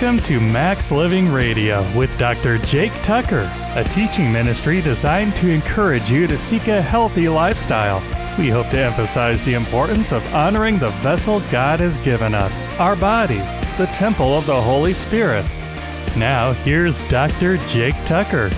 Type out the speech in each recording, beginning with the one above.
Welcome to Max Living Radio with Dr. Jake Tucker, a teaching ministry designed to encourage you to seek a healthy lifestyle. We hope to emphasize the importance of honoring the vessel God has given us, our bodies, the temple of the Holy Spirit. Now, here's Dr. Jake Tucker.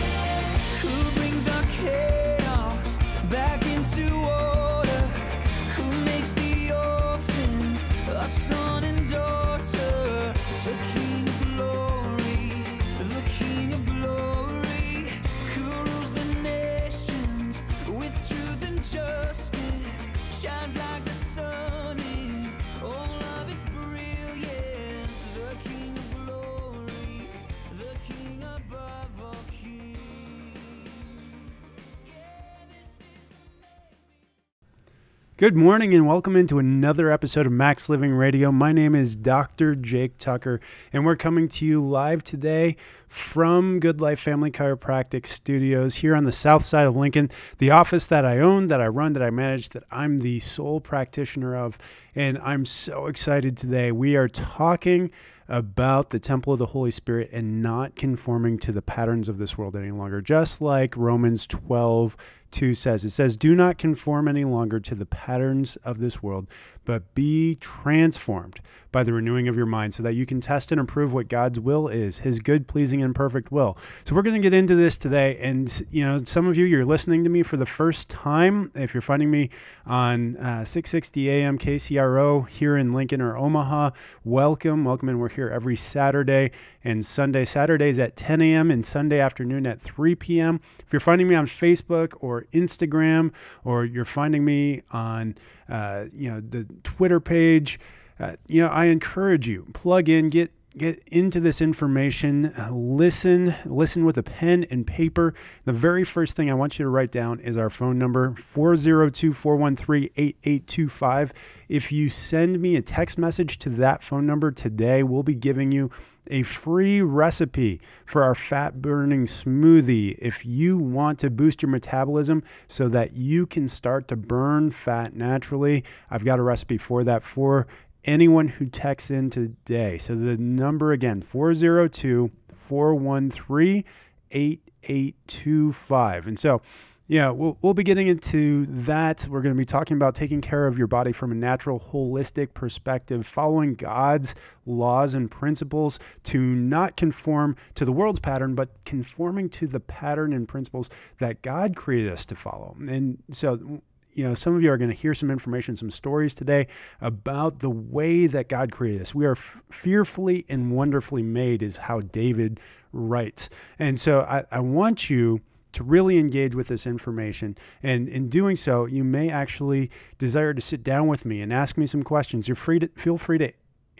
Good morning and welcome into another episode of Max Living Radio. My name is Dr. Jake Tucker, and we're coming to you live today from Good Life Family Chiropractic Studios here on the south side of Lincoln, the office that I own, that I run, that I manage, that I'm the sole practitioner of. And I'm so excited today. We are talking about the temple of the Holy Spirit and not conforming to the patterns of this world any longer, just like Romans 12 2 says. It says, Do not conform any longer to the patterns of this world, but be transformed by the renewing of your mind so that you can test and approve what God's will is, his good, pleasing, and perfect will. So we're going to get into this today. And, you know, some of you, you're listening to me for the first time. If you're finding me on uh, 660 AM KCRO here in Lincoln or Omaha, welcome. Welcome. And we're here every Saturday and Sunday. Saturdays at 10 a.m. and Sunday afternoon at 3 p.m. If you're finding me on Facebook or Instagram, or you're finding me on, uh, you know, the Twitter page, uh, you know, I encourage you plug in, get get into this information, listen, listen with a pen and paper. The very first thing I want you to write down is our phone number 402-413-8825. If you send me a text message to that phone number today, we'll be giving you a free recipe for our fat burning smoothie if you want to boost your metabolism so that you can start to burn fat naturally. I've got a recipe for that for anyone who texts in today. So the number again 402 413 8825. And so yeah, we'll, we'll be getting into that. We're going to be talking about taking care of your body from a natural, holistic perspective, following God's laws and principles to not conform to the world's pattern, but conforming to the pattern and principles that God created us to follow. And so, you know, some of you are going to hear some information, some stories today about the way that God created us. We are fearfully and wonderfully made, is how David writes. And so I, I want you to really engage with this information. And in doing so, you may actually desire to sit down with me and ask me some questions. You're free to feel free to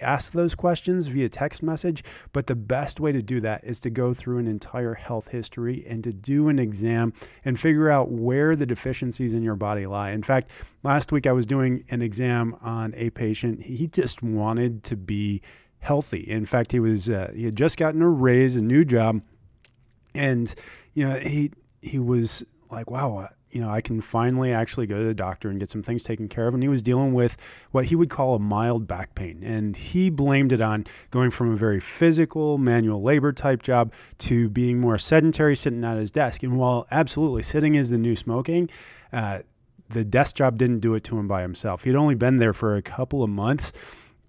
ask those questions via text message, but the best way to do that is to go through an entire health history and to do an exam and figure out where the deficiencies in your body lie. In fact, last week I was doing an exam on a patient. He just wanted to be healthy. In fact, he was uh, he had just gotten a raise, a new job, and you know he he was like, wow, you know, I can finally actually go to the doctor and get some things taken care of. And he was dealing with what he would call a mild back pain. And he blamed it on going from a very physical, manual labor type job to being more sedentary, sitting at his desk. And while absolutely sitting is the new smoking, uh, the desk job didn't do it to him by himself. He'd only been there for a couple of months.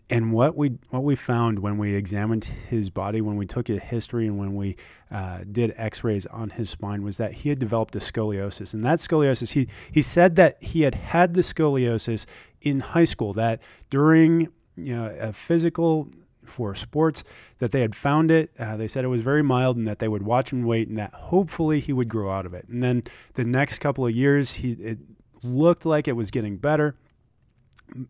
And what we what we found when we examined his body, when we took a history, and when we uh, did X-rays on his spine, was that he had developed a scoliosis. And that scoliosis, he he said that he had had the scoliosis in high school. That during you know a physical for sports, that they had found it. Uh, they said it was very mild, and that they would watch and wait, and that hopefully he would grow out of it. And then the next couple of years, he it looked like it was getting better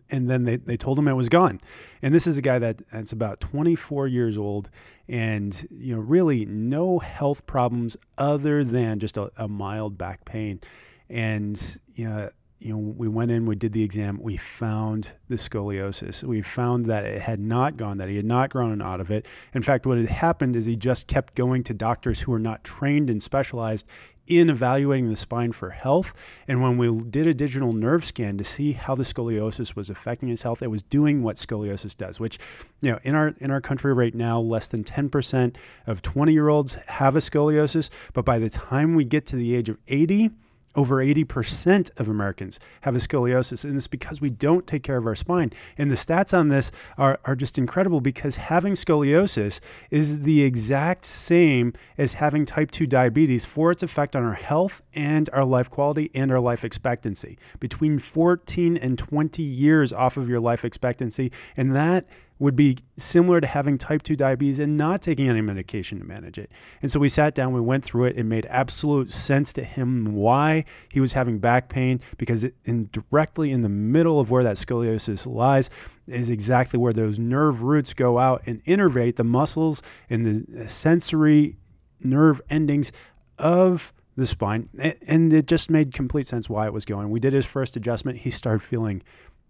and then they, they told him it was gone. And this is a guy that that's about 24 years old and you know really no health problems other than just a, a mild back pain. And you know you know we went in, we did the exam, we found the scoliosis. We found that it had not gone, that he had not grown out of it. In fact, what had happened is he just kept going to doctors who were not trained and specialized in evaluating the spine for health. And when we did a digital nerve scan to see how the scoliosis was affecting his health, it was doing what scoliosis does, which, you know, in our in our country right now, less than 10% of 20 year olds have a scoliosis. But by the time we get to the age of 80, over 80% of Americans have a scoliosis, and it's because we don't take care of our spine. And the stats on this are, are just incredible because having scoliosis is the exact same as having type 2 diabetes for its effect on our health and our life quality and our life expectancy. Between 14 and 20 years off of your life expectancy, and that would be similar to having type 2 diabetes and not taking any medication to manage it. And so we sat down, we went through it. It made absolute sense to him why he was having back pain because it, in directly in the middle of where that scoliosis lies is exactly where those nerve roots go out and innervate the muscles and the sensory nerve endings of the spine. And it just made complete sense why it was going. We did his first adjustment. He started feeling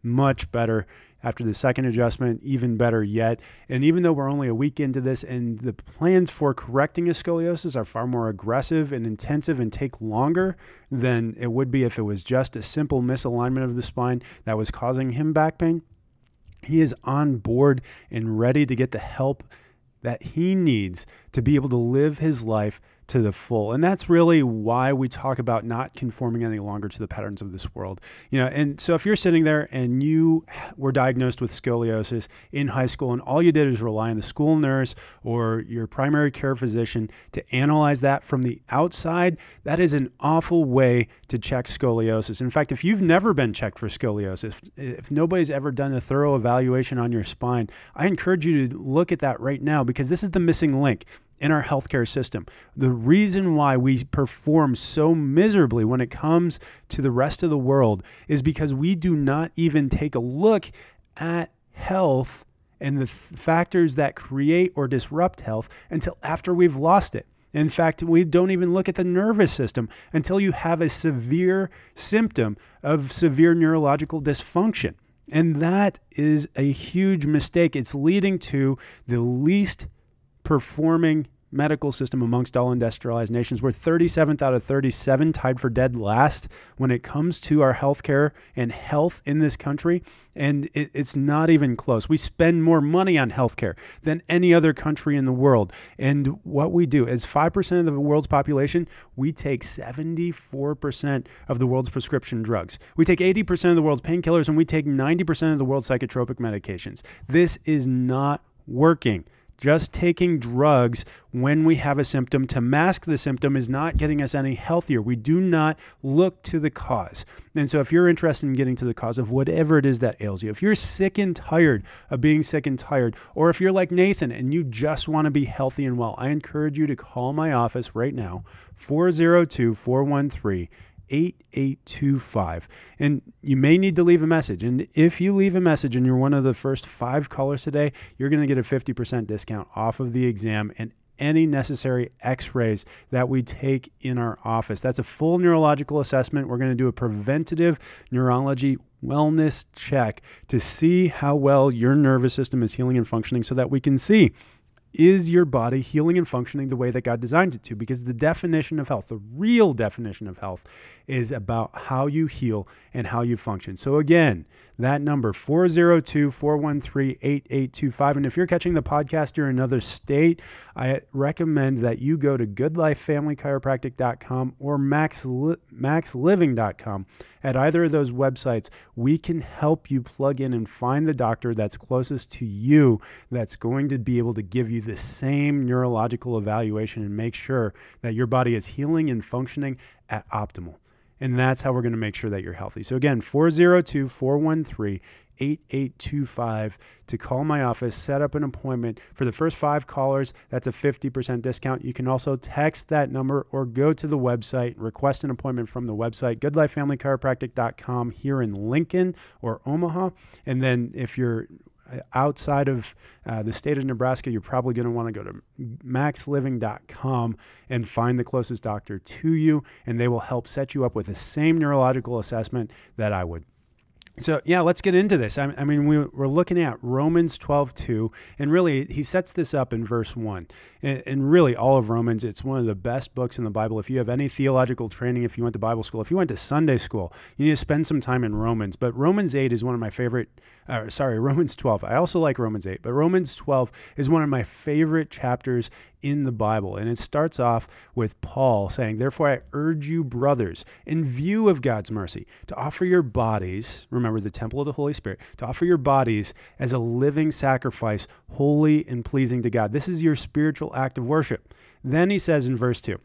much better after the second adjustment, even better yet. And even though we're only a week into this and the plans for correcting his scoliosis are far more aggressive and intensive and take longer than it would be if it was just a simple misalignment of the spine that was causing him back pain, he is on board and ready to get the help that he needs to be able to live his life to the full. And that's really why we talk about not conforming any longer to the patterns of this world. You know, and so if you're sitting there and you were diagnosed with scoliosis in high school and all you did is rely on the school nurse or your primary care physician to analyze that from the outside, that is an awful way to check scoliosis. In fact, if you've never been checked for scoliosis, if nobody's ever done a thorough evaluation on your spine, I encourage you to look at that right now because this is the missing link in our healthcare system. The reason why we perform so miserably when it comes to the rest of the world is because we do not even take a look at health and the factors that create or disrupt health until after we've lost it. In fact, we don't even look at the nervous system until you have a severe symptom of severe neurological dysfunction. And that is a huge mistake. It's leading to the least performing medical system amongst all industrialized nations. We're 37th out of 37, tied for dead last when it comes to our healthcare and health in this country. And it, it's not even close. We spend more money on healthcare than any other country in the world. And what we do is 5% of the world's population, we take 74% of the world's prescription drugs. We take 80% of the world's painkillers and we take 90% of the world's psychotropic medications. This is not working. Just taking drugs when we have a symptom to mask the symptom is not getting us any healthier. We do not look to the cause. And so, if you're interested in getting to the cause of whatever it is that ails you, if you're sick and tired of being sick and tired, or if you're like Nathan and you just want to be healthy and well, I encourage you to call my office right now, 402 413 8825. And you may need to leave a message. And if you leave a message and you're one of the first five callers today, you're going to get a 50% discount off of the exam and any necessary x rays that we take in our office. That's a full neurological assessment. We're going to do a preventative neurology wellness check to see how well your nervous system is healing and functioning so that we can see is your body healing and functioning the way that God designed it to? Because the definition of health, the real definition of health, is about how you heal and how you function. So, again, that number 402 413 8825. And if you're catching the podcast, you're in another state, I recommend that you go to goodlifefamilychiropractic.com or max, maxliving.com. At either of those websites, we can help you plug in and find the doctor that's closest to you that's going to be able to give you the same neurological evaluation and make sure that your body is healing and functioning at optimal. And that's how we're going to make sure that you're healthy. So, again, 402 413 8825 to call my office, set up an appointment. For the first five callers, that's a 50% discount. You can also text that number or go to the website, request an appointment from the website, goodlifefamilychiropractic.com here in Lincoln or Omaha. And then if you're outside of uh, the state of Nebraska, you're probably going to want to go to maxliving.com and find the closest doctor to you, and they will help set you up with the same neurological assessment that I would. So, yeah, let's get into this. I, I mean, we, are looking at Romans 12, 2, and really he sets this up in verse 1. And, and really all of Romans. It's one of the best books in the Bible. If you have any theological training, if you went to Bible school, if you went to Sunday school, you need to spend some time in Romans. But Romans 8 is one of my favorite, uh, sorry, Romans 12. I also like Romans 8, but Romans 12 is one of my favorite chapters in the Bible. And it starts off with Paul saying, Therefore, I urge you, brothers, in view of God's mercy, to offer your bodies, remember the temple of the Holy Spirit, to offer your bodies as a living sacrifice, holy and pleasing to God. This is your spiritual act of worship. Then he says in verse 2,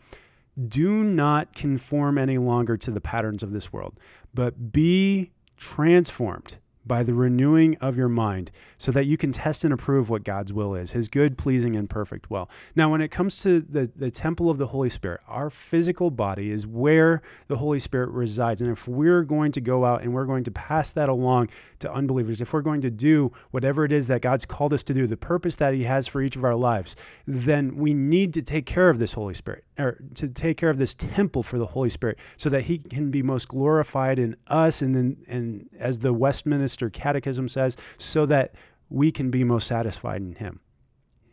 do not conform any longer to the patterns of this world, but be transformed by the renewing of your mind so that you can test and approve what God's will is, his good, pleasing, and perfect will. Now, when it comes to the, the temple of the Holy Spirit, our physical body is where the Holy Spirit resides. And if we're going to go out and we're going to pass that along to unbelievers, if we're going to do whatever it is that God's called us to do, the purpose that he has for each of our lives, then we need to take care of this Holy Spirit, or to take care of this temple for the Holy Spirit so that he can be most glorified in us and then and as the Westminster Catechism says, so that we can be most satisfied in Him.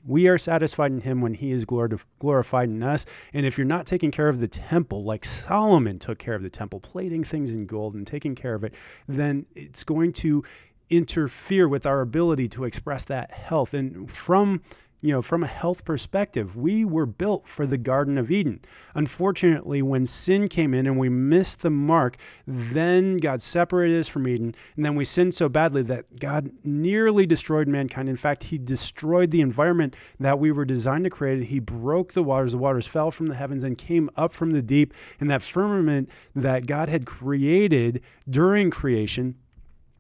We are satisfied in Him when He is glorified in us. And if you're not taking care of the temple, like Solomon took care of the temple, plating things in gold and taking care of it, then it's going to interfere with our ability to express that health. And from you know, from a health perspective, we were built for the Garden of Eden. Unfortunately, when sin came in and we missed the mark, then God separated us from Eden. And then we sinned so badly that God nearly destroyed mankind. In fact, He destroyed the environment that we were designed to create. He broke the waters. The waters fell from the heavens and came up from the deep. And that firmament that God had created during creation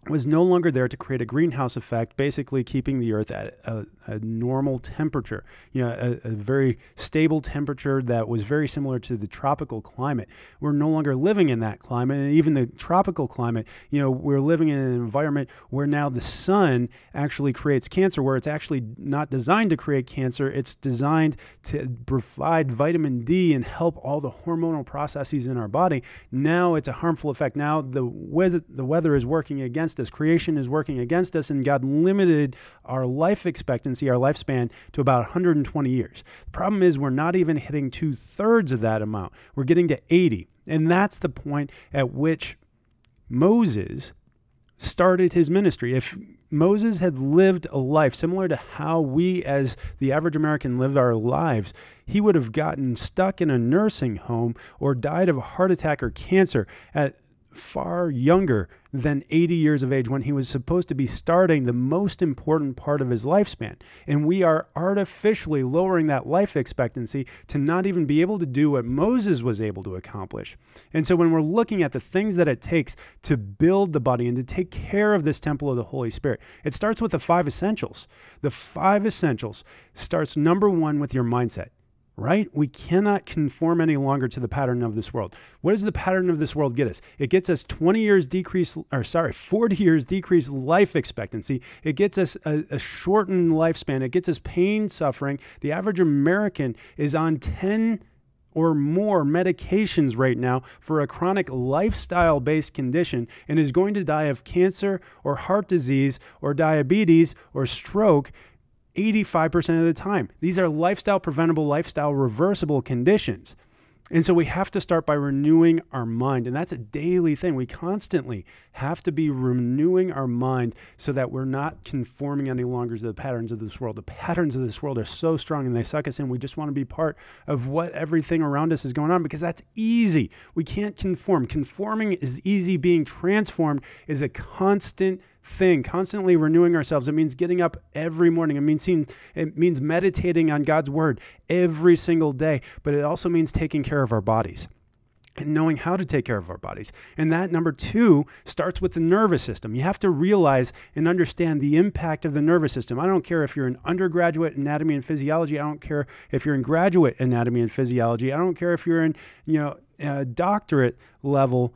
was no longer there to create a greenhouse effect, basically keeping the Earth at a, a normal temperature, you know, a, a, very stable temperature that was very similar to the tropical climate. We're no longer living in that climate, and even the tropical climate, you know, we're living in an environment where now the sun actually creates cancer, where it's actually not designed to create cancer. It's designed to provide vitamin D and help all the hormonal processes in our body. Now it's a harmful effect. Now the weather, the weather is working against against us. Creation is working against us, and God limited our life expectancy, our lifespan, to about 120 years. The problem is, we're not even hitting two thirds of that amount. We're getting to 80. And that's the point at which Moses started his ministry. If Moses had lived a life similar to how we, as the average American, live our lives, he would have gotten stuck in a nursing home or died of a heart attack or cancer at far younger than 80 years of age when he was supposed to be starting the most important part of his lifespan. And we are artificially lowering that life expectancy to not even be able to do what Moses was able to accomplish. And so when we're looking at the things that it takes to build the body and to take care of this temple of the Holy Spirit, it starts with the five essentials. The five essentials starts number one with your mindset right? We cannot conform any longer to the pattern of this world. What does the pattern of this world get us? It gets us 20 years decrease, or sorry, 40 years decreased life expectancy. It gets us a, a shortened lifespan. It gets us pain, suffering. The average American is on 10 or more medications right now for a chronic lifestyle based condition and is going to die of cancer or heart disease or diabetes or stroke 85% of the time. These are lifestyle preventable, lifestyle reversible conditions. And so we have to start by renewing our mind. And that's a daily thing. We constantly have to be renewing our mind so that we're not conforming any longer to the patterns of this world. The patterns of this world are so strong and they suck us in. We just want to be part of what everything around us is going on because that's easy. We can't conform. Conforming is easy, being transformed is a constant thing, constantly renewing ourselves. It means getting up every morning. It means seeing, it means meditating on God's word every single day, but it also means taking care of our bodies and knowing how to take care of our bodies. And that number two starts with the nervous system. You have to realize and understand the impact of the nervous system. I don't care if you're an undergraduate anatomy and physiology. I don't care if you're in graduate anatomy and physiology. I don't care if you're in, you know, doctorate level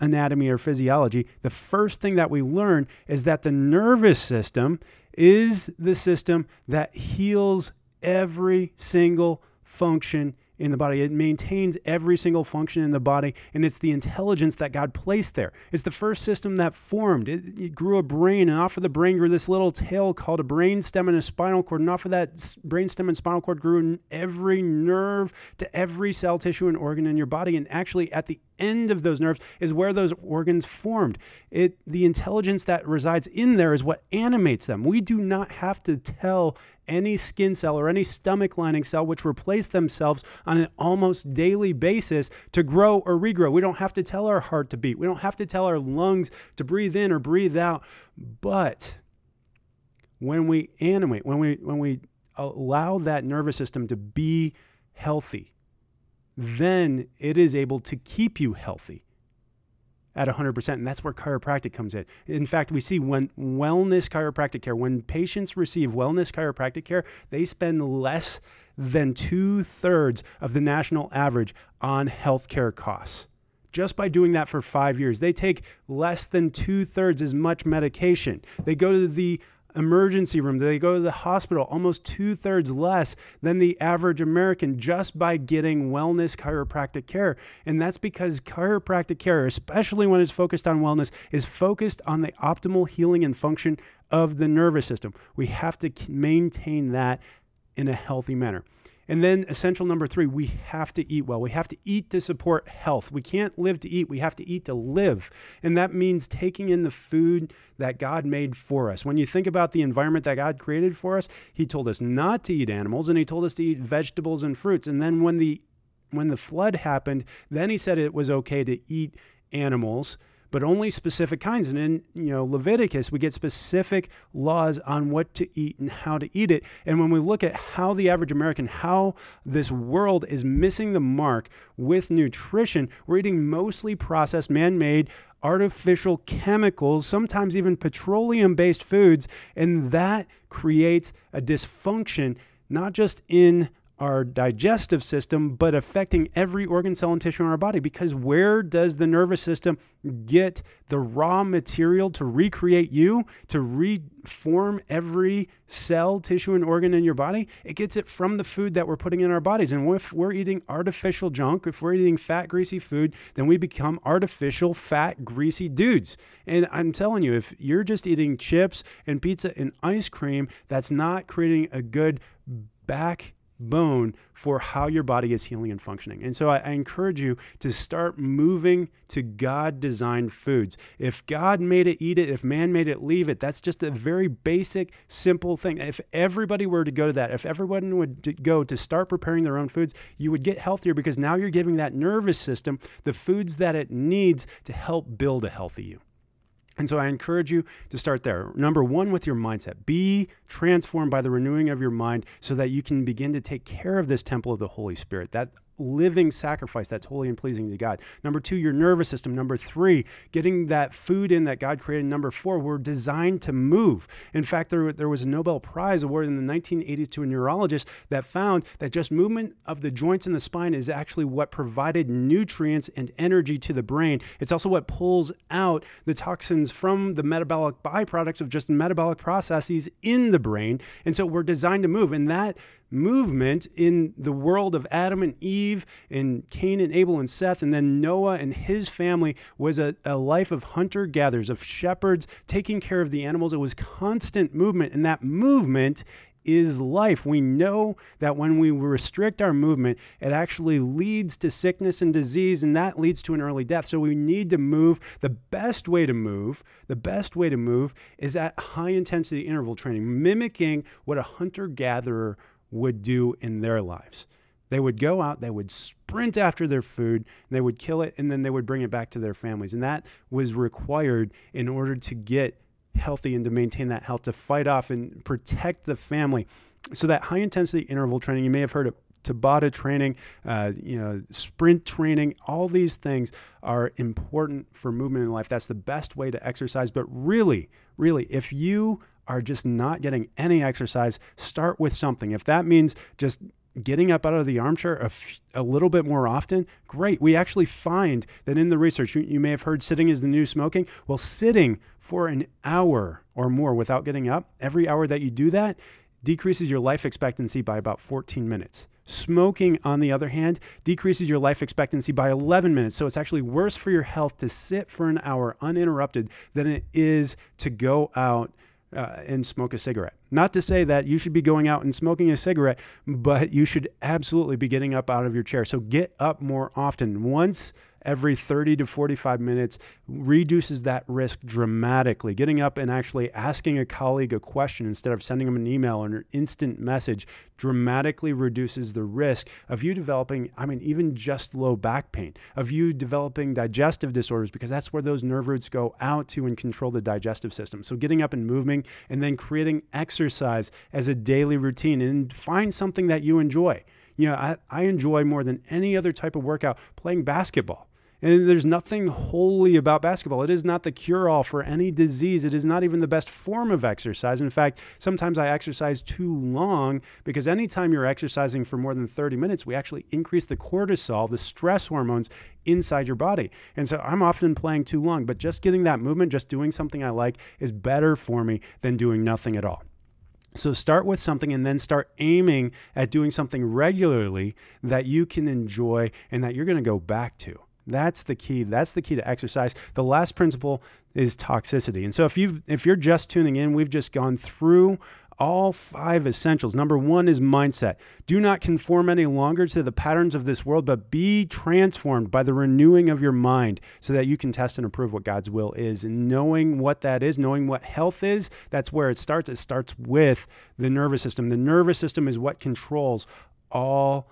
anatomy or physiology, the first thing that we learn is that the nervous system is the system that heals every single function in the body. It maintains every single function in the body, and it's the intelligence that God placed there. It's the first system that formed. It, it grew a brain, and off of the brain grew this little tail called a brain stem and a spinal cord. And off of that brain stem and spinal cord grew every nerve to every cell, tissue, and organ in your body. And actually, at the end of those nerves is where those organs formed. It the intelligence that resides in there is what animates them. We do not have to tell any skin cell or any stomach lining cell which replace themselves on an almost daily basis to grow or regrow. We don't have to tell our heart to beat. We don't have to tell our lungs to breathe in or breathe out. But when we animate, when we when we allow that nervous system to be healthy, then it is able to keep you healthy at 100%. And that's where chiropractic comes in. In fact, we see when wellness chiropractic care, when patients receive wellness chiropractic care, they spend less than two thirds of the national average on healthcare costs. Just by doing that for five years, they take less than two thirds as much medication. They go to the emergency room, they go to the hospital almost two thirds less than the average American just by getting wellness chiropractic care. And that's because chiropractic care, especially when it's focused on wellness, is focused on the optimal healing and function of the nervous system. We have to maintain that in a healthy manner. And then essential number three, we have to eat well. We have to eat to support health. We can't live to eat. We have to eat to live. And that means taking in the food that God made for us. When you think about the environment that God created for us, He told us not to eat animals and He told us to eat vegetables and fruits. And then when the when the flood happened, then He said it was okay to eat animals but only specific kinds. And in you know Leviticus, we get specific laws on what to eat and how to eat it. And when we look at how the average American, how this world is missing the mark with nutrition, we're eating mostly processed, man-made artificial chemicals, sometimes even petroleum based foods, and that creates a dysfunction not just in our digestive system, but affecting every organ, cell, and tissue in our body. Because where does the nervous system get the raw material to recreate you, to reform every cell, tissue, and organ in your body? It gets it from the food that we're putting in our bodies. And if we're eating artificial junk, if we're eating fat, greasy food, then we become artificial, fat, greasy dudes. And I'm telling you, if you're just eating chips and pizza and ice cream, that's not creating a good back bone for how your body is healing and functioning. And so I, I, encourage you to start moving to God designed foods. If God made it, eat it. If man made it, leave it. That's just a very basic, simple thing. If everybody were to go to that, if everyone would go to start preparing their own foods, you would get healthier because now you're giving that nervous system the foods that it needs to help build a healthy you. And so I encourage you to start there. Number one, with your mindset. Be transformed by the renewing of your mind so that you can begin to take care of this temple of the Holy Spirit. That living sacrifice that's holy and pleasing to God. Number two, your nervous system. Number three, getting that food in that God created. Number four, we're designed to move. In fact, there, there was a Nobel Prize awarded in the 1980s to a neurologist that found that just movement of the joints in the spine is actually what provided nutrients and energy to the brain. It's also what pulls out the toxins from the metabolic byproducts of just metabolic processes in the brain. And so we're designed to move. And that movement in the world of Adam and Eve and Cain and Abel and Seth, and then Noah and his family was a, a life of hunter gatherers, of shepherds, taking care of the animals. It was constant movement, and that movement is life. We know that when we restrict our movement, it actually leads to sickness and disease, and that leads to an early death. So we need to move. The best way to move, the best way to move is at high intensity interval training, mimicking what a hunter gatherer would do in their lives. They would go out, they would sprint after their food, they would kill it, and then they would bring it back to their families. And that was required in order to get healthy and to maintain that health, to fight off and protect the family. So that high intensity interval training, you may have heard of Tabata training, uh, you know, sprint training, all these things are important for movement in life. That's the best way to exercise. But really, really, if you are just not getting any exercise, start with something. If that means just getting up out of the armchair a, f- a little bit more often, great. We actually find that in the research, you, you may have heard sitting is the new smoking. Well, sitting for an hour or more without getting up, every hour that you do that decreases your life expectancy by about 14 minutes. Smoking, on the other hand, decreases your life expectancy by 11 minutes. So it's actually worse for your health to sit for an hour uninterrupted than it is to go out uh, and smoke a cigarette. Not to say that you should be going out and smoking a cigarette, but you should absolutely be getting up out of your chair. So get up more often. Once every 30 to 45 minutes reduces that risk dramatically. Getting up and actually asking a colleague a question instead of sending them an email or an instant message dramatically reduces the risk of you developing, I mean, even just low back pain, of you developing digestive disorders, because that's where those nerve roots go out to and control the digestive system. So getting up and moving and then creating exercise as a daily routine and find something that you enjoy. You know, I, I enjoy more than any other type of workout playing basketball. And there's nothing holy about basketball. It is not the cure all for any disease. It is not even the best form of exercise. In fact, sometimes I exercise too long because anytime you're exercising for more than 30 minutes, we actually increase the cortisol, the stress hormones inside your body. And so I'm often playing too long, but just getting that movement, just doing something I like is better for me than doing nothing at all. So start with something and then start aiming at doing something regularly that you can enjoy and that you're going to go back to. That's the key. That's the key to exercise. The last principle is toxicity. And so if you if you're just tuning in, we've just gone through all five essentials. Number 1 is mindset. Do not conform any longer to the patterns of this world, but be transformed by the renewing of your mind so that you can test and approve what God's will is. And knowing what that is, knowing what health is, that's where it starts. It starts with the nervous system. The nervous system is what controls all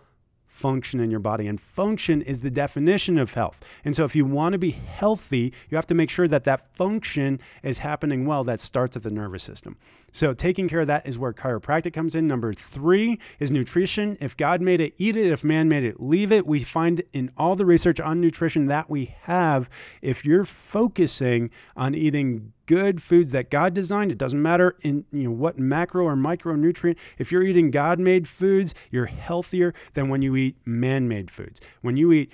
function in your body. And function is the definition of health. And so if you want to be healthy, you have to make sure that that function is happening well. That starts at the nervous system. So taking care of that is where chiropractic comes in. Number three is nutrition. If God made it, eat it. If man made it, leave it. We find in all the research on nutrition that we have, if you're focusing on eating good foods that God designed. It doesn't matter in you know what macro or micronutrient. If you're eating God-made foods, you're healthier than when you eat man-made foods. When you eat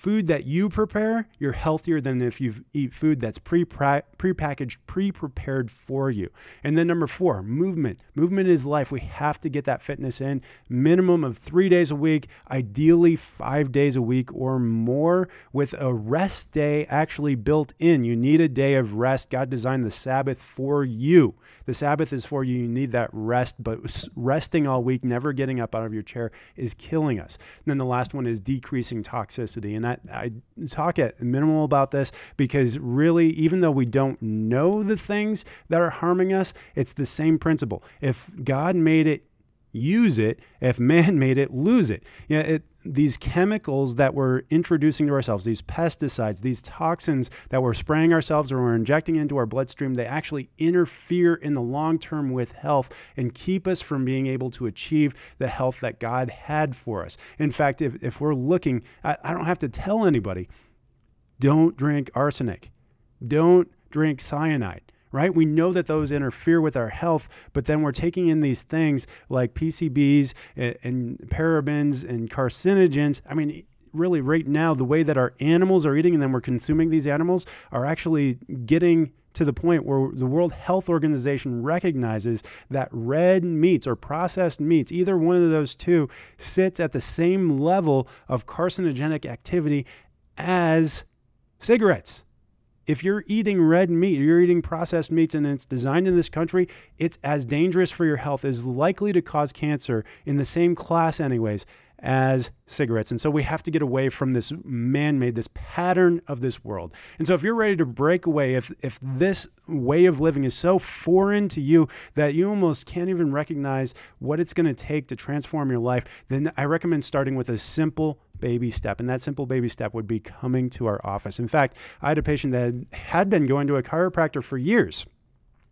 food that you prepare, you're healthier than if you eat food that's pre packaged, pre prepared for you. And then number four, movement. Movement is life. We have to get that fitness in, minimum of three days a week, ideally five days a week or more, with a rest day actually built in. You need a day of rest. God designed the Sabbath for you. The Sabbath is for you. You need that rest, but resting all week, never getting up out of your chair is killing us. And then the last one is decreasing toxicity. And I, I talk at minimal about this because really, even though we don't know the things that are harming us, it's the same principle. If God made it use it. If man made it, lose it. You know, it, these chemicals that we're introducing to ourselves, these pesticides, these toxins that we're spraying ourselves or we're injecting into our bloodstream, they actually interfere in the long term with health and keep us from being able to achieve the health that God had for us. In fact, if, if we're looking, I, I don't have to tell anybody, don't drink arsenic, don't drink cyanide right? We know that those interfere with our health, but then we're taking in these things like PCBs and, and parabens and carcinogens. I mean, really, right now, the way that our animals are eating and then we're consuming these animals are actually getting to the point where the World Health Organization recognizes that red meats or processed meats, either one of those two, sits at the same level of carcinogenic activity as cigarettes if you're eating red meat, you're eating processed meats and it's designed in this country, it's as dangerous for your health, is likely to cause cancer in the same class, anyways, as cigarettes. And so we have to get away from this man made, this pattern of this world. And so if you're ready to break away, if, if this way of living is so foreign to you that you almost can't even recognize what it's going to take to transform your life, then I recommend starting with a simple baby step. And that simple baby step would be coming to our office. In fact, I had a patient that had been going to a chiropractor for years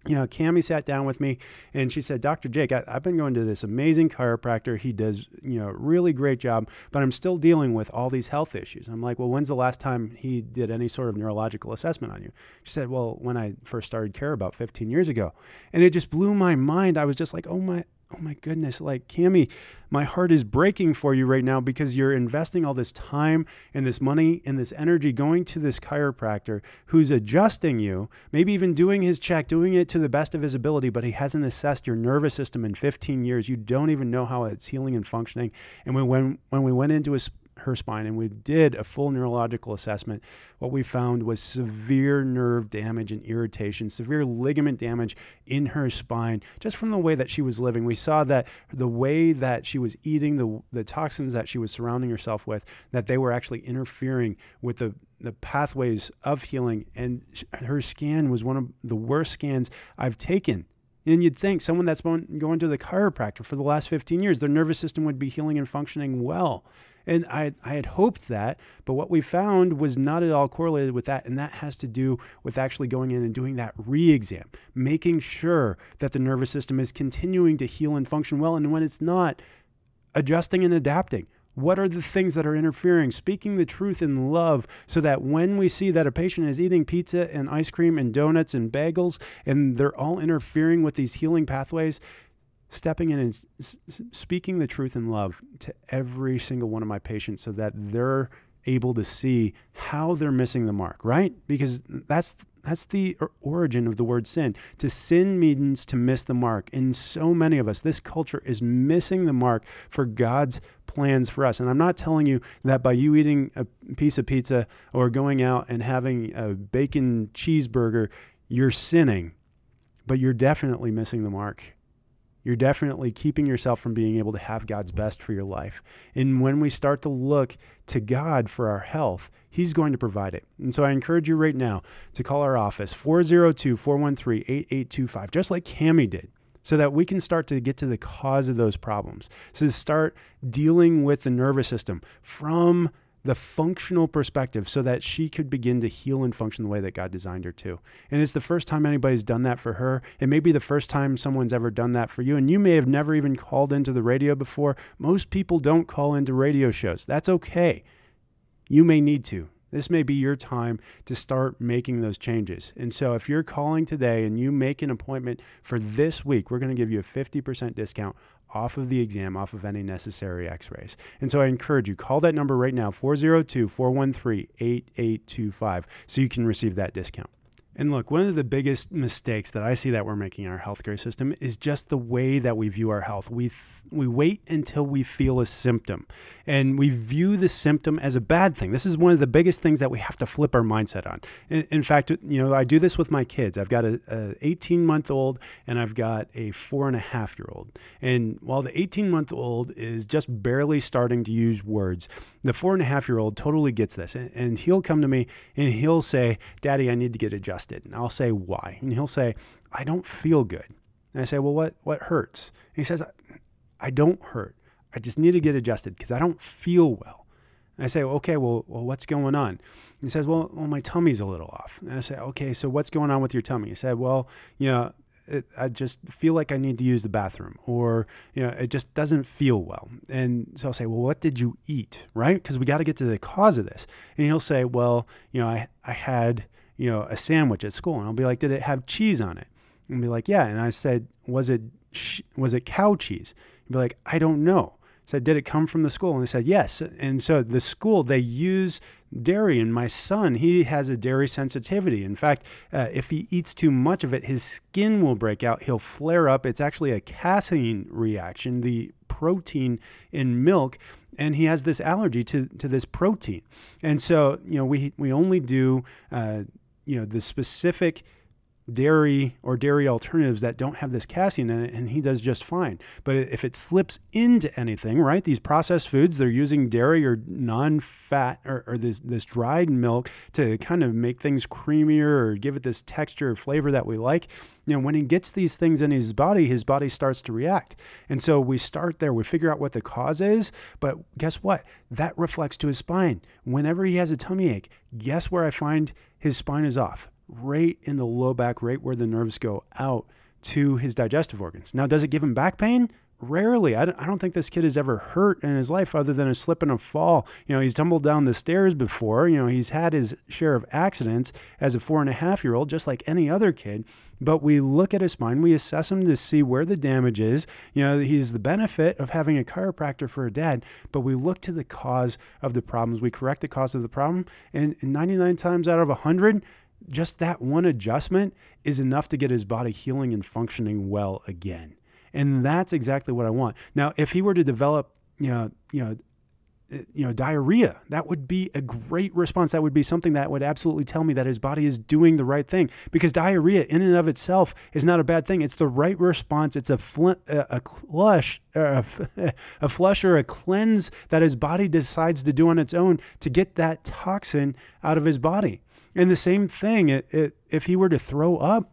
you know, Cami sat down with me and she said, Dr. Jake, I, have been going to this amazing chiropractor. He does, you know, really great job, but I'm still dealing with all these health issues. I'm like, well, when's the last time he did any sort of neurological assessment on you? She said, well, when I first started care about 15 years ago. And it just blew my mind. I was just like, oh my, oh my goodness, like Cami, my heart is breaking for you right now because you're investing all this time and this money and this energy going to this chiropractor who's adjusting you, maybe even doing his check, doing it to the best of his ability, but he hasn't assessed your nervous system in 15 years. You don't even know how it's healing and functioning. And when when, when we went into his her spine and we did a full neurological assessment, what we found was severe nerve damage and irritation, severe ligament damage in her spine just from the way that she was living. We saw that the way that she was eating, the, the toxins that she was surrounding herself with, that they were actually interfering with the, the pathways of healing. And her scan was one of the worst scans I've taken and you'd think someone that's going to the chiropractor for the last 15 years, their nervous system would be healing and functioning well. And I, I had hoped that, but what we found was not at all correlated with that. And that has to do with actually going in and doing that re exam, making sure that the nervous system is continuing to heal and function well. And when it's not, adjusting and adapting. What are the things that are interfering? Speaking the truth in love so that when we see that a patient is eating pizza and ice cream and donuts and bagels and they're all interfering with these healing pathways, stepping in and speaking the truth in love to every single one of my patients so that they're able to see how they're missing the mark, right? Because that's that's the origin of the word sin. To sin means to miss the mark. And so many of us, this culture is missing the mark for God's plans for us. And I'm not telling you that by you eating a piece of pizza or going out and having a bacon cheeseburger, you're sinning, but you're definitely missing the mark you're definitely keeping yourself from being able to have God's best for your life. And when we start to look to God for our health, He's going to provide it. And so I encourage you right now to call our office 402 413 8825, just like Cami did so that we can start to get to the cause of those problems. So to start dealing with the nervous system from the functional perspective so that she could begin to heal and function the way that God designed her to. And it's the first time anybody's done that for her. It may be the first time someone's ever done that for you. And you may have never even called into the radio before. Most people don't call into radio shows. That's okay. You may need to. This may be your time to start making those changes. And so, if you're calling today and you make an appointment for this week, we're going to give you a 50% discount off of the exam, off of any necessary x rays. And so I encourage you, call that number right now, 402 413 8825, so you can receive that discount. And look, one of the biggest mistakes that I see that we're making in our healthcare system is just the way that we view our health. We th- we wait until we feel a symptom, and we view the symptom as a bad thing. This is one of the biggest things that we have to flip our mindset on. In, in fact, you know, I do this with my kids. I've got a, a 18 month old and I've got a four and a half year old. And while the 18 month old is just barely starting to use words, the four and a half year old totally gets this, and, and he'll come to me and he'll say, "Daddy, I need to get adjusted." And I'll say, why? And he'll say, I don't feel good. And I say, well, what, what hurts? And he says, I don't hurt. I just need to get adjusted because I don't feel well. And I say, okay, well, well, what's going on? And he says, well, well, my tummy's a little off. And I say, okay, so what's going on with your tummy? He said, well, you know, it, I just feel like I need to use the bathroom, or you know, it just doesn't feel well. And so I'll say, well, what did you eat, right? Because we got to get to the cause of this. And he'll say, well, you know, I I had you know, a sandwich at school. And I'll be like, did it have cheese on it? And be like, yeah. And I said, was it, was it cow cheese? He'd be like, I don't know. I said, did it come from the school? And they said, yes. And so the school, they use dairy. And my son, he has a dairy sensitivity. In fact, uh, if he eats too much of it, his skin will break out. He'll flare up. It's actually a casein reaction, the protein in milk and he has this allergy to, to this protein. And so, you know, we, we only do uh, you know the specific dairy or dairy alternatives that don't have this casein in it and he does just fine. But if it slips into anything right these processed foods they're using dairy or non-fat or, or this, this dried milk to kind of make things creamier or give it this texture or flavor that we like you know when he gets these things in his body his body starts to react. And so we start there we figure out what the cause is but guess what? That reflects to his spine. Whenever he has a tummy ache guess where i find his spine is off right in the low back, right where the nerves go out to his digestive organs. Now, does it give him back pain? rarely. I don't, think this kid has ever hurt in his life other than a slip and a fall. You know, he's tumbled down the stairs before. You know, he's had his share of accidents as a four and a half year old, just like any other kid. But we look at his spine, we assess him to see where the damage is. You know, he's the benefit of having a chiropractor for a dad, but we look to the cause of the problems. We correct the cause of the problem. And 99 times out of 100, just that one adjustment is enough to get his body healing and functioning well again. And that's exactly what I want. Now, if he were to develop, you know, you know, uh, you know, diarrhea, that would be a great response. That would be something that would absolutely tell me that his body is doing the right thing because diarrhea in and of itself is not a bad thing. It's the right response. It's a fl- a flush, a, a flush or a cleanse that his body decides to do on its own to get that toxin out of his body. And the same thing, it, it, if he were to throw up,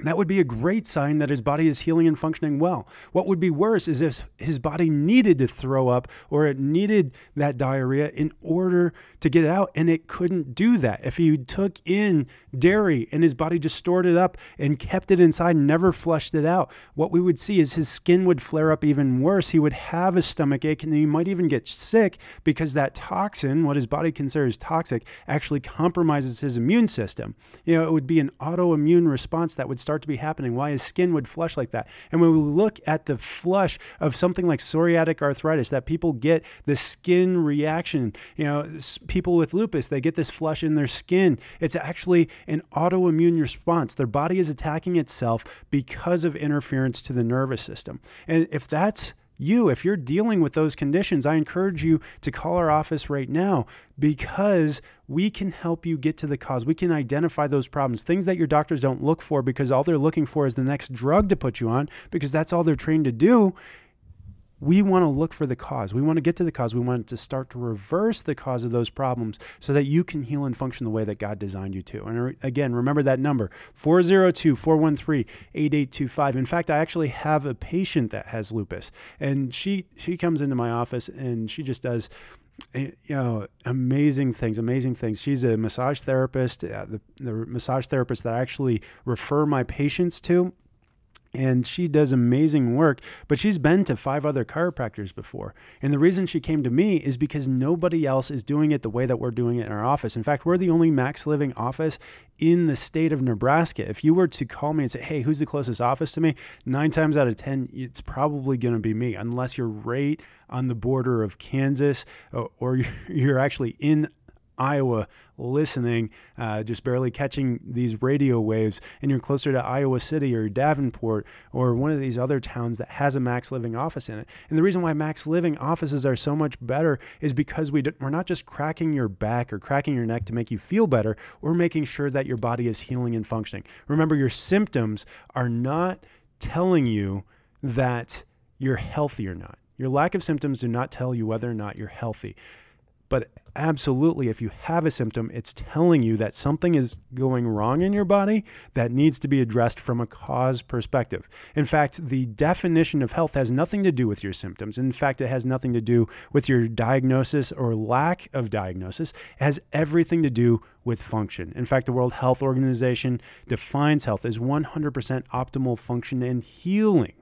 that would be a great sign that his body is healing and functioning well. What would be worse is if his body needed to throw up or it needed that diarrhea in order to get it out and it couldn't do that. If he took in dairy and his body just stored it up and kept it inside and never flushed it out, what we would see is his skin would flare up even worse. He would have a stomach ache and he might even get sick because that toxin, what his body considers toxic, actually compromises his immune system. You know, it would be an autoimmune response that would start to be happening, why his skin would flush like that. And when we look at the flush of something like psoriatic arthritis, that people get the skin reaction, you know, people with lupus, they get this flush in their skin. It's actually an autoimmune response. Their body is attacking itself because of interference to the nervous system. And if that's you, if you're dealing with those conditions, I encourage you to call our office right now because we can help you get to the cause. We can identify those problems, things that your doctors don't look for because all they're looking for is the next drug to put you on because that's all they're trained to do we want to look for the cause. We want to get to the cause. We want to start to reverse the cause of those problems so that you can heal and function the way that God designed you to. And again, remember that number 402 413 8825. In fact, I actually have a patient that has lupus, and she, she comes into my office and she just does eh, you know amazing things amazing things she's a massage therapist uh, the, the massage therapist that i actually refer my patients to and she does amazing work, but she's been to five other chiropractors before. And the reason she came to me is because nobody else is doing it the way that we're doing it in our office. In fact, we're the only Max Living office in the state of Nebraska. If you were to call me and say, hey, who's the closest office to me? Nine times out of 10, it's probably going to be me, unless you're right on the border of Kansas uh, or you're actually in Iowa listening, uh, just barely catching these radio waves, and you're closer to Iowa City or Davenport or one of these other towns that has a Max Living office in it. And the reason why Max Living offices are so much better is because we we're not just cracking your back or cracking your neck to make you feel better, we're making sure that your body is healing and functioning. Remember, your symptoms are not telling you that you're healthy or not. Your lack of symptoms do not tell you whether or not you're healthy. But absolutely, if you have a symptom, it's telling you that something is going wrong in your body that needs to be addressed from a cause perspective. In fact, the definition of health has nothing to do with your symptoms. In fact, it has nothing to do with your diagnosis or lack of diagnosis. It has everything to do with function. In fact, the World Health Organization defines health as 100% optimal function and healing.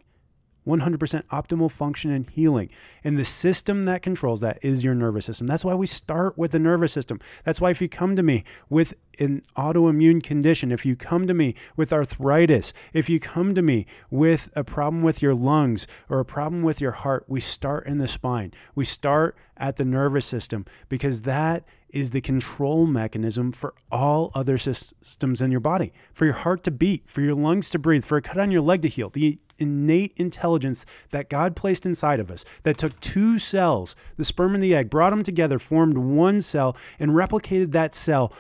100% optimal function and healing. And the system that controls that is your nervous system. That's why we start with the nervous system. That's why if you come to me with an autoimmune condition, if you come to me with arthritis, if you come to me with a problem with your lungs or a problem with your heart, we start in the spine. We start at the nervous system because that is the control mechanism for all other systems in your body. For your heart to beat, for your lungs to breathe, for a cut on your leg to heal. The innate intelligence that God placed inside of us that took two cells, the sperm and the egg, brought them together, formed one cell, and replicated that cell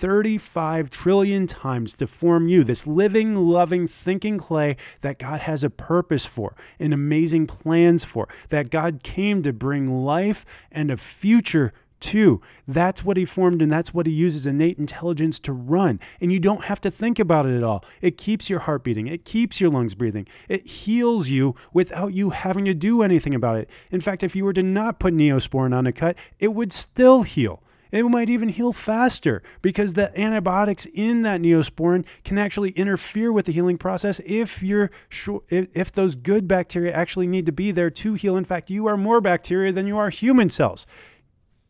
35 trillion times to form you, this living, loving, thinking clay that God has a purpose for and amazing plans for, that God came to bring life and a future Two, that's what he formed and that's what he uses innate intelligence to run. And you don't have to think about it at all. It keeps your heart beating, it keeps your lungs breathing, it heals you without you having to do anything about it. In fact, if you were to not put neosporin on a cut, it would still heal. It might even heal faster because the antibiotics in that neosporin can actually interfere with the healing process if you're sure if, if those good bacteria actually need to be there to heal. In fact, you are more bacteria than you are human cells.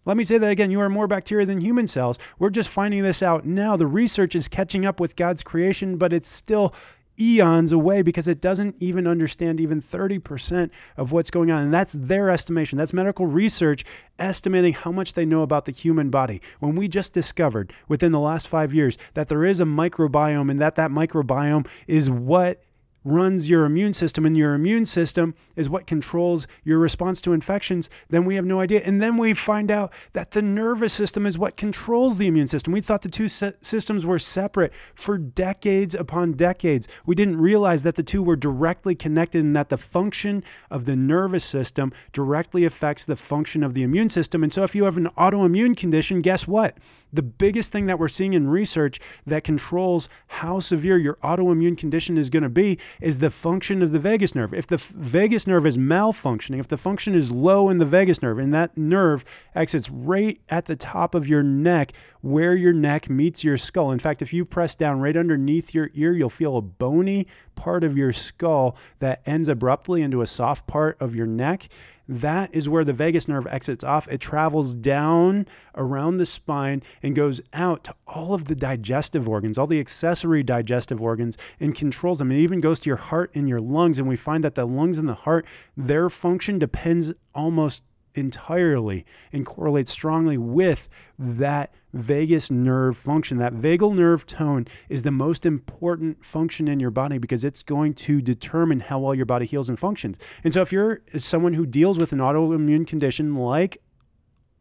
Let me say that again. You are more bacteria than human cells. We're just finding this out now. The research is catching up with God's creation, but it's still eons away because it doesn't even understand even 30% of what's going on. And that's their estimation. That's medical research estimating how much they know about the human body. When we just discovered within the last five years that there is a microbiome and that that microbiome is what runs your immune system and your immune system is what controls your response to infections, then we have no idea. And then we find out that the nervous system is what controls the immune system. We thought the two systems were separate for decades upon decades. We didn't realize that the two were directly connected and that the function of the nervous system directly affects the function of the immune system. And so if you have an autoimmune condition, guess what? The biggest thing that we're seeing in research that controls how severe your autoimmune condition is going to be is the function of the vagus nerve. If the vagus nerve is malfunctioning, if the function is low in the vagus nerve, and that nerve exits right at the top of your neck where your neck meets your skull. In fact, if you press down right underneath your ear, you'll feel a bony part of your skull that ends abruptly into a soft part of your neck that is where the vagus nerve exits off. It travels down around the spine and goes out to all of the digestive organs, all the accessory digestive organs, and controls them. It even goes to your heart and your lungs. And we find that the lungs and the heart, their function depends almost entirely and correlates strongly with that vagus nerve function. That vagal nerve tone is the most important function in your body because it's going to determine how well your body heals and functions. And so, if you're someone who deals with an autoimmune condition like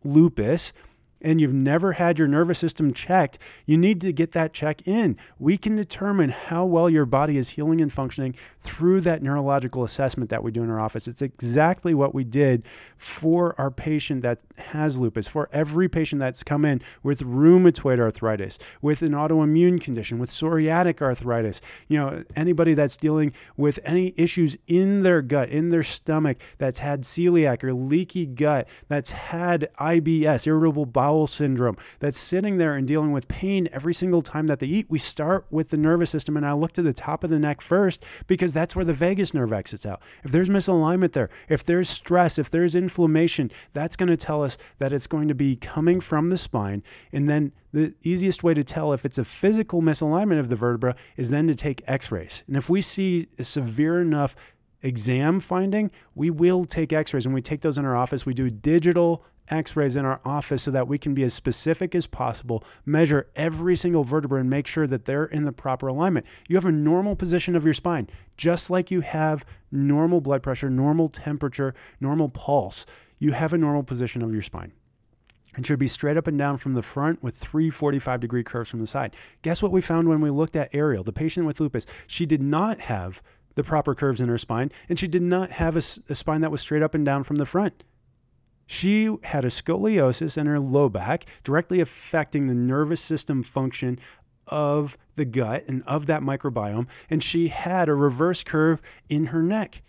lupus, and you've never had your nervous system checked, you need to get that check in. We can determine how well your body is healing and functioning through that neurological assessment that we do in our office. It's exactly what we did for our patient that has lupus, for every patient that's come in with rheumatoid arthritis, with an autoimmune condition, with psoriatic arthritis, you know, anybody that's dealing with any issues in their gut, in their stomach, that's had celiac or leaky gut, that's had IBS, irritable bowel bowel syndrome that's sitting there and dealing with pain every single time that they eat, we start with the nervous system. And I look to the top of the neck first because that's where the vagus nerve exits out. If there's misalignment there, if there's stress, if there's inflammation, that's going to tell us that it's going to be coming from the spine. And then the easiest way to tell if it's a physical misalignment of the vertebra is then to take x rays. And if we see a severe enough exam finding, we will take x rays. and we take those in our office, we do digital x rays in our office so that we can be as specific as possible, measure every single vertebra, and make sure that they're in the proper alignment. You have a normal position of your spine, just like you have normal blood pressure, normal temperature, normal pulse. You have a normal position of your spine. It should be straight up and down from the front with three 45 degree curves from the side. Guess what we found when we looked at Ariel, the patient with lupus? She did not have the proper curves in her spine, and she did not have a, a spine that was straight up and down from the front. She had a scoliosis in her low back, directly affecting the nervous system function of the gut and of that microbiome. And she had a reverse curve in her neck.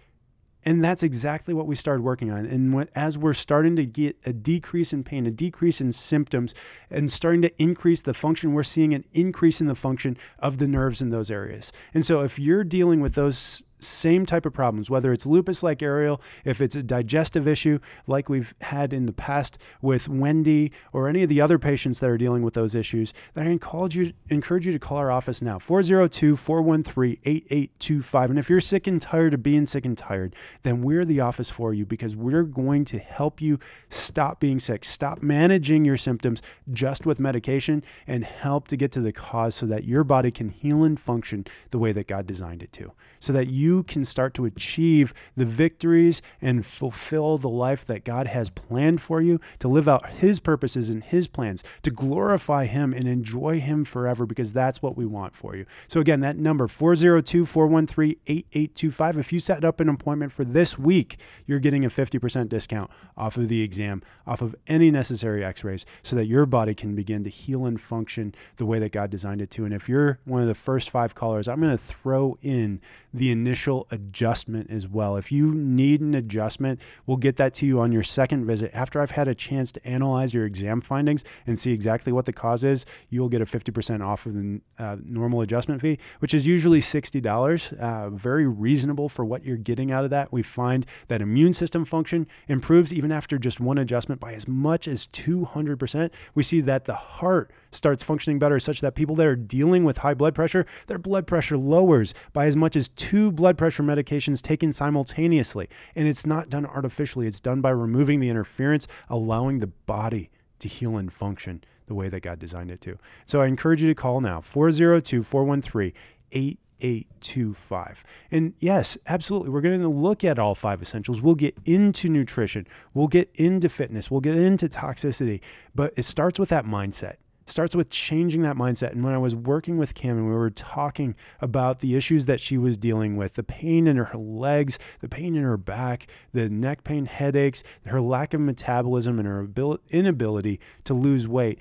And that's exactly what we started working on. And as we're starting to get a decrease in pain, a decrease in symptoms, and starting to increase the function, we're seeing an increase in the function of the nerves in those areas. And so if you're dealing with those same type of problems, whether it's lupus like Ariel, if it's a digestive issue like we've had in the past with Wendy, or any of the other patients that are dealing with those issues, then I encourage you, encourage you to call our office now 402 413 8825. And if you're sick and tired of being sick and tired, then we're the office for you because we're going to help you stop being sick, stop managing your symptoms just with medication, and help to get to the cause so that your body can heal and function the way that God designed it to, so that you you can start to achieve the victories and fulfill the life that God has planned for you, to live out His purposes and His plans, to glorify Him and enjoy Him forever, because that's what we want for you. So, again, that number 402 413 8825. If you set up an appointment for this week, you're getting a 50% discount off of the exam, off of any necessary x rays, so that your body can begin to heal and function the way that God designed it to. And if you're one of the first five callers, I'm going to throw in the initial initial adjustment as well. If you need an adjustment, we'll get that to you on your second visit. After I've had a chance to analyze your exam findings and see exactly what the cause is, you'll get a 50% off of the uh, normal adjustment fee, which is usually $60. Uh, very reasonable for what you're getting out of that. We find that immune system function improves even after just one adjustment by as much as 200%. We see that the heart starts functioning better, such that people that are dealing with high blood pressure, their blood pressure lowers by as much as two blood pressure medications taken simultaneously. And it's not done artificially, it's done by removing the interference, allowing the body to heal and function the way that God designed it to. So I encourage you to call now 402 413 8825. And yes, absolutely. We're going to look at all five essentials. We'll get into nutrition, we'll get into fitness, we'll get into toxicity, but it starts with that mindset starts with changing that mindset. And when I was working with Kim and we were talking about the issues that she was dealing with, the pain in her legs, the pain in her back, the neck pain, headaches, her lack of metabolism, and her inability to lose weight,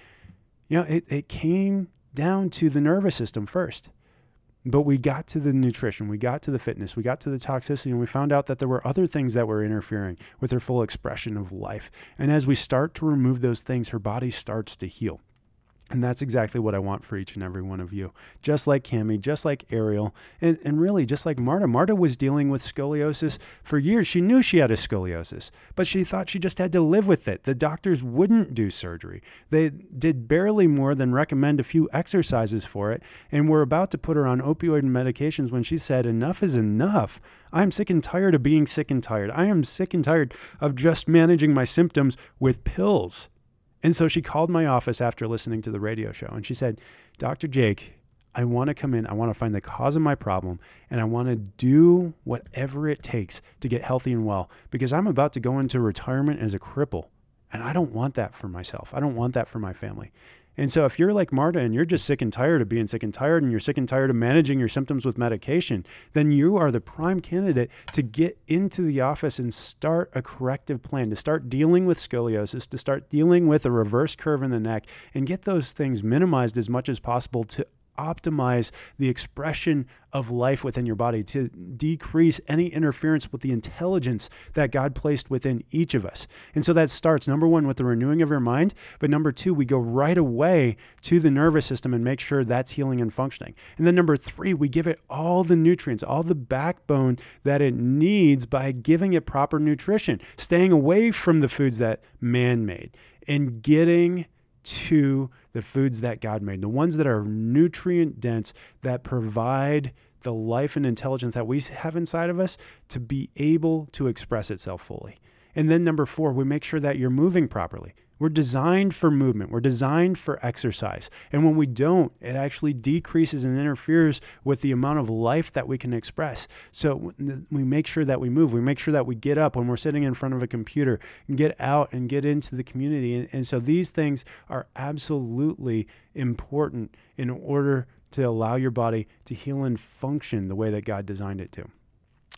you know, it, it came down to the nervous system first. But we got to the nutrition, we got to the fitness, we got to the toxicity, and we found out that there were other things that were interfering with her full expression of life. And as we start to remove those things, her body starts to heal. And that's exactly what I want for each and every one of you. Just like Cami, just like Ariel, and, and really just like Marta. Marta was dealing with scoliosis for years. She knew she had a scoliosis, but she thought she just had to live with it. The doctors wouldn't do surgery. They did barely more than recommend a few exercises for it, and were about to put her on opioid medications when she said, Enough is enough. I'm sick and tired of being sick and tired. I am sick and tired of just managing my symptoms with pills. And so she called my office after listening to the radio show and she said, Dr. Jake, I want to come in, I want to find the cause of my problem, and I want to do whatever it takes to get healthy and well because I'm about to go into retirement as a cripple. And I don't want that for myself. I don't want that for my family. And so if you're like Marta and you're just sick and tired of being sick and tired and you're sick and tired of managing your symptoms with medication, then you are the prime candidate to get into the office and start a corrective plan, to start dealing with scoliosis, to start dealing with a reverse curve in the neck and get those things minimized as much as possible to optimize the expression of life within your body, to decrease any interference with the intelligence that God placed within each of us. And so that starts, number one, with the renewing of your mind. But number two, we go right away to the nervous system and make sure that's healing and functioning. And then number three, we give it all the nutrients, all the backbone that it needs by giving it proper nutrition, staying away from the foods that man made and getting to the foods that God made, the ones that are nutrient dense, that provide the life and intelligence that we have inside of us to be able to express itself fully. And then number four, we make sure that you're moving properly. We're designed for movement. We're designed for exercise. And when we don't, it actually decreases and interferes with the amount of life that we can express. So we make sure that we move. We make sure that we get up when we're sitting in front of a computer and get out and get into the community. And, and so these things are absolutely important in order to allow your body to heal and function the way that God designed it to.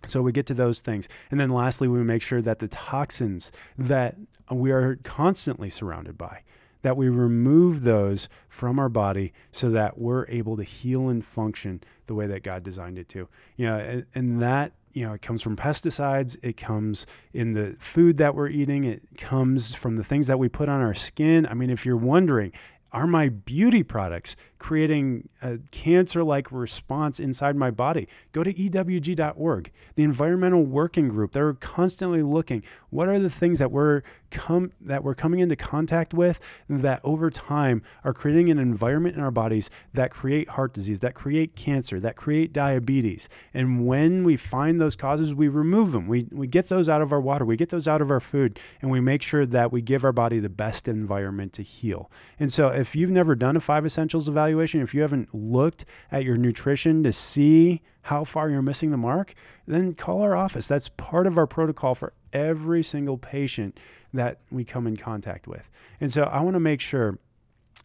So we get to those things. And then lastly, we make sure that the toxins that we are constantly surrounded by, that we remove those from our body so that we're able to heal and function the way that God designed it to. You know, and, and that you know, it comes from pesticides, it comes in the food that we're eating, it comes from the things that we put on our skin. I mean, if you're wondering, are my beauty products creating a cancer like response inside my body? Go to EWG.org, the environmental working group. They're constantly looking what are the things that we're come that we're coming into contact with that over time are creating an environment in our bodies that create heart disease, that create cancer, that create diabetes. And when we find those causes, we remove them. We we get those out of our water, we get those out of our food, and we make sure that we give our body the best environment to heal. And so if you've never done a five essentials evaluation, if you haven't looked at your nutrition to see how far you're missing the mark, then call our office. That's part of our protocol for every single patient that we come in contact with. And so I want to make sure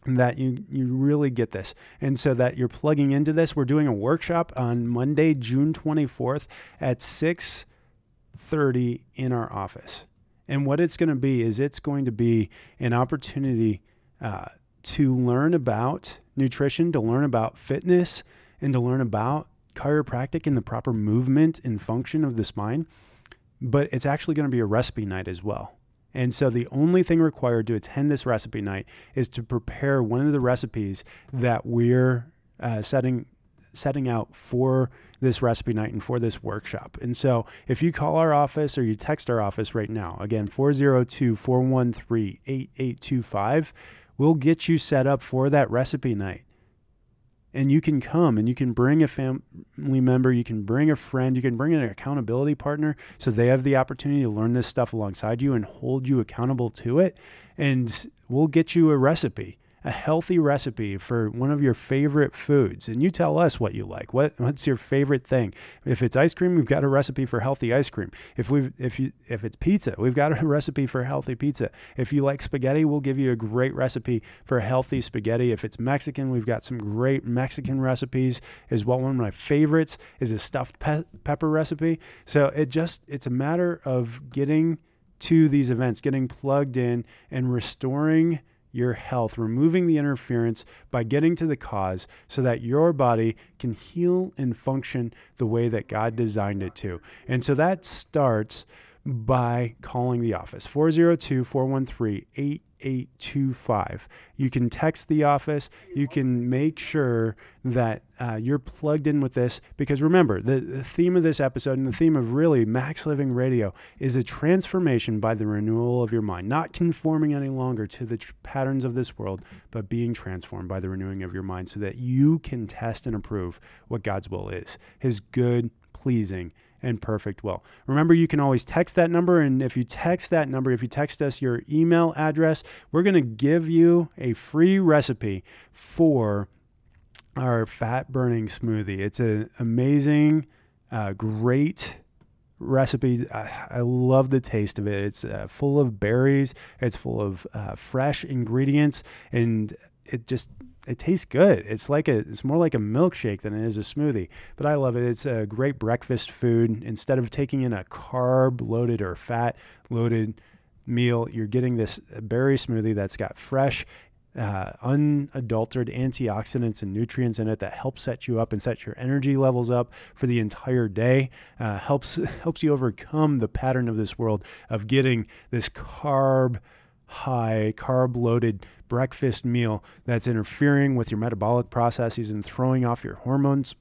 that you you really get this and so that you're plugging into this we're doing a workshop on monday june 24th at 6.30 in our office and what it's going to be is it's going to be an opportunity uh, to learn about nutrition to learn about fitness and to learn about chiropractic and the proper movement and function of the spine, but it's actually going to be a recipe night as well. And so the only thing required to attend this recipe night is to prepare one of the recipes that we're uh, setting setting out for this recipe night and for this workshop. And so if you call our office or you text our office right now, again 402-413-8825, we'll get you set up for that recipe night and you can come and you can bring a family member, you can bring a friend, you can bring an accountability partner so they have the opportunity to learn this stuff alongside you and hold you accountable to it. And we'll get you a recipe a healthy recipe for one of your favorite foods and you tell us what you like. What what's your favorite thing? If it's ice cream we've got a recipe for healthy ice cream. If we if you if it's pizza we've got a recipe for healthy pizza. If you like spaghetti we'll give you a great recipe for healthy spaghetti. If it's mexican we've got some great mexican recipes as well. One of my favorites is a stuffed pe- pepper recipe. So it just it's a matter of getting to these events getting plugged in and restoring your health, removing the interference by getting to the cause so that your body can heal and function the way that God designed it to. And so that starts by calling the office 402 413 8825. You can text the office. You can make sure that uh, you're plugged in with this because remember, the, the theme of this episode and the theme of really Max Living Radio is a transformation by the renewal of your mind, not conforming any longer to the tr- patterns of this world, but being transformed by the renewing of your mind so that you can test and approve what God's will is, his good, pleasing, and perfect will. Remember, you can always text that number. And if you text that number, if you text us your email address, we're going to give you a free recipe for our fat burning smoothie. It's an amazing, uh, great recipe. I, I, love the taste of it. It's uh, full of berries, it's full of uh, fresh ingredients, and it just it tastes good. It's like a it's more like a milkshake than it is a smoothie. But I love it. It's a great breakfast food. Instead of taking in a carb loaded or fat loaded meal, you're getting this berry smoothie that's got fresh uh, unadulterated antioxidants and nutrients in it that help set you up and set your energy levels up for the entire day. Uh, helps helps you overcome the pattern of this world of getting this carb high, carb loaded breakfast meal that's interfering with your metabolic processes and throwing off your hormones.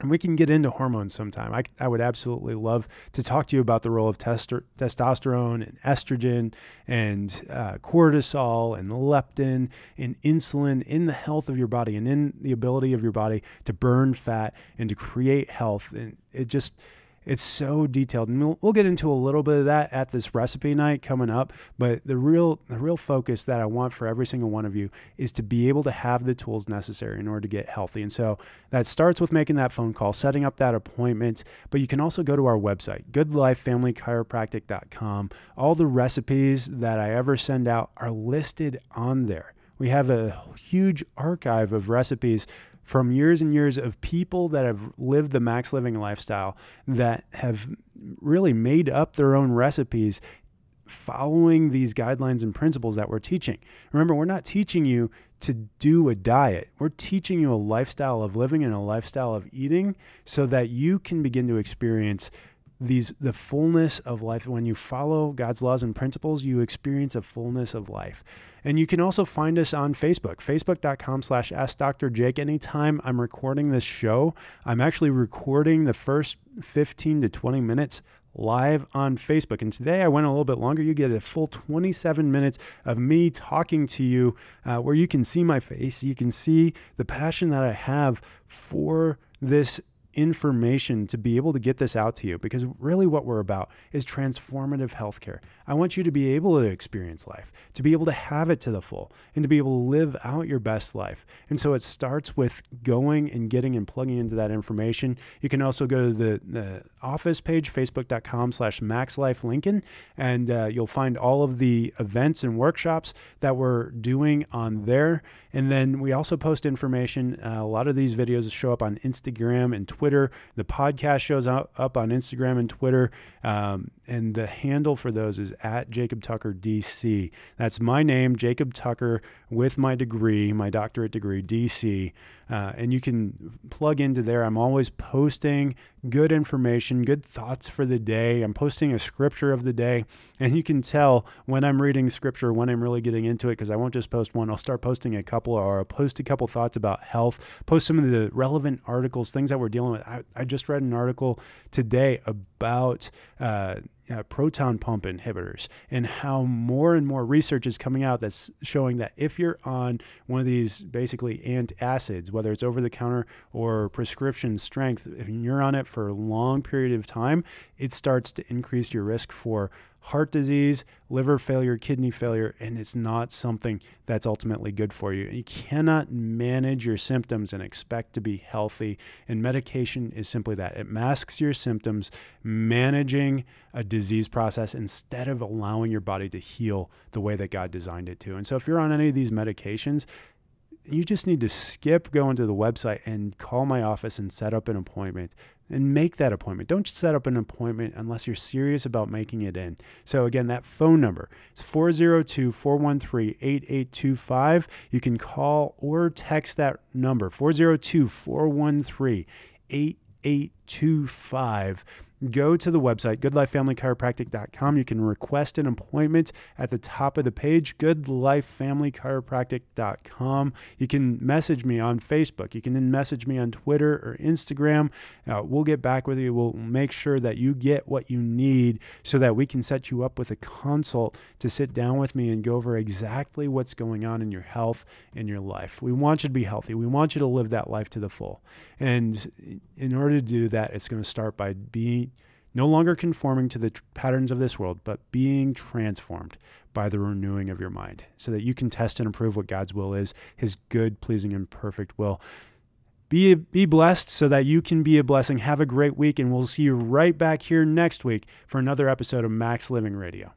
And we can get into hormones sometime. I, I would absolutely love to talk to you about the role of tester, testosterone and estrogen and uh, cortisol and leptin and insulin in the health of your body and in the ability of your body to burn fat and to create health. And it just, it's so detailed, and we'll, we'll get into a little bit of that at this recipe night coming up. But the real the real focus that I want for every single one of you is to be able to have the tools necessary in order to get healthy. And so that starts with making that phone call, setting up that appointment. But you can also go to our website, goodlifefamilychiropractic.com. All the recipes that I ever send out are listed on there. We have a huge archive of recipes from years and years of people that have lived the max living lifestyle that have really made up their own recipes following these guidelines and principles that we're teaching. Remember, we're not teaching you to do a diet. We're teaching you a lifestyle of living and a lifestyle of eating so that you can begin to experience these the fullness of life when you follow God's laws and principles you experience a fullness of life and you can also find us on Facebook, facebook.com slash Ask Dr. Jake. Anytime I'm recording this show, I'm actually recording the first 15 to 20 minutes live on Facebook. And today I went a little bit longer. You get a full 27 minutes of me talking to you uh, where you can see my face. You can see the passion that I have for this information to be able to get this out to you because really what we're about is transformative healthcare. I want you to be able to experience life, to be able to have it to the full, and to be able to live out your best life. And so it starts with going and getting and plugging into that information. You can also go to the, the office page, facebook.com slash maxlifelincoln, and uh, you'll find all of the events and workshops that we're doing on there. And then we also post information. Uh, a lot of these videos show up on Instagram and Twitter. The podcast shows up, up on Instagram and Twitter. Um, and the handle for those is at Jacob Tucker DC. That's my name, Jacob Tucker, with my degree, my doctorate degree, DC. Uh, and you can plug into there. I'm always posting good information, good thoughts for the day. I'm posting a scripture of the day, and you can tell when I'm reading scripture, when I'm really getting into it, because I won't just post one. I'll start posting a couple, or I'll post a couple thoughts about health, post some of the relevant articles, things that we're dealing with. I, I just read an article today about. Uh, uh, proton pump inhibitors and how more and more research is coming out that's showing that if you're on one of these basically antacids, whether it's over the counter or prescription strength, if you're on it for a long period of time, it starts to increase your risk for heart disease, liver failure, kidney failure, and it's not something that's ultimately good for you. You cannot manage your symptoms and expect to be healthy. And medication is simply that it masks your symptoms, managing a disease process instead of allowing your body to heal the way that God designed it to. And so if you're on any of these medications, you just need to skip going to the website and call my office and set up an appointment and make that appointment. Don't set up an appointment unless you're serious about making it in. So again, that phone number is 402-413-8825. You can call or text that number 402-413-8825 go to the website, goodlifefamilychiropractic.com. You can request an appointment at the top of the page, goodlifefamilychiropractic.com. You can message me on Facebook. You can then message me on Twitter or Instagram. Uh, we'll get back with you. We'll make sure that you get what you need so that we can set you up with a consult to sit down with me and go over exactly what's going on in your health and your life. We want you to be healthy. We want you to live that life to the full. And in order to do that, it's going to start by being no longer conforming to the tr- patterns of this world, but being transformed by the renewing of your mind so that you can test and approve what God's will is, his good, pleasing, and perfect will. Be, be blessed so that you can be a blessing. Have a great week, and we'll see you right back here next week for another episode of Max Living Radio.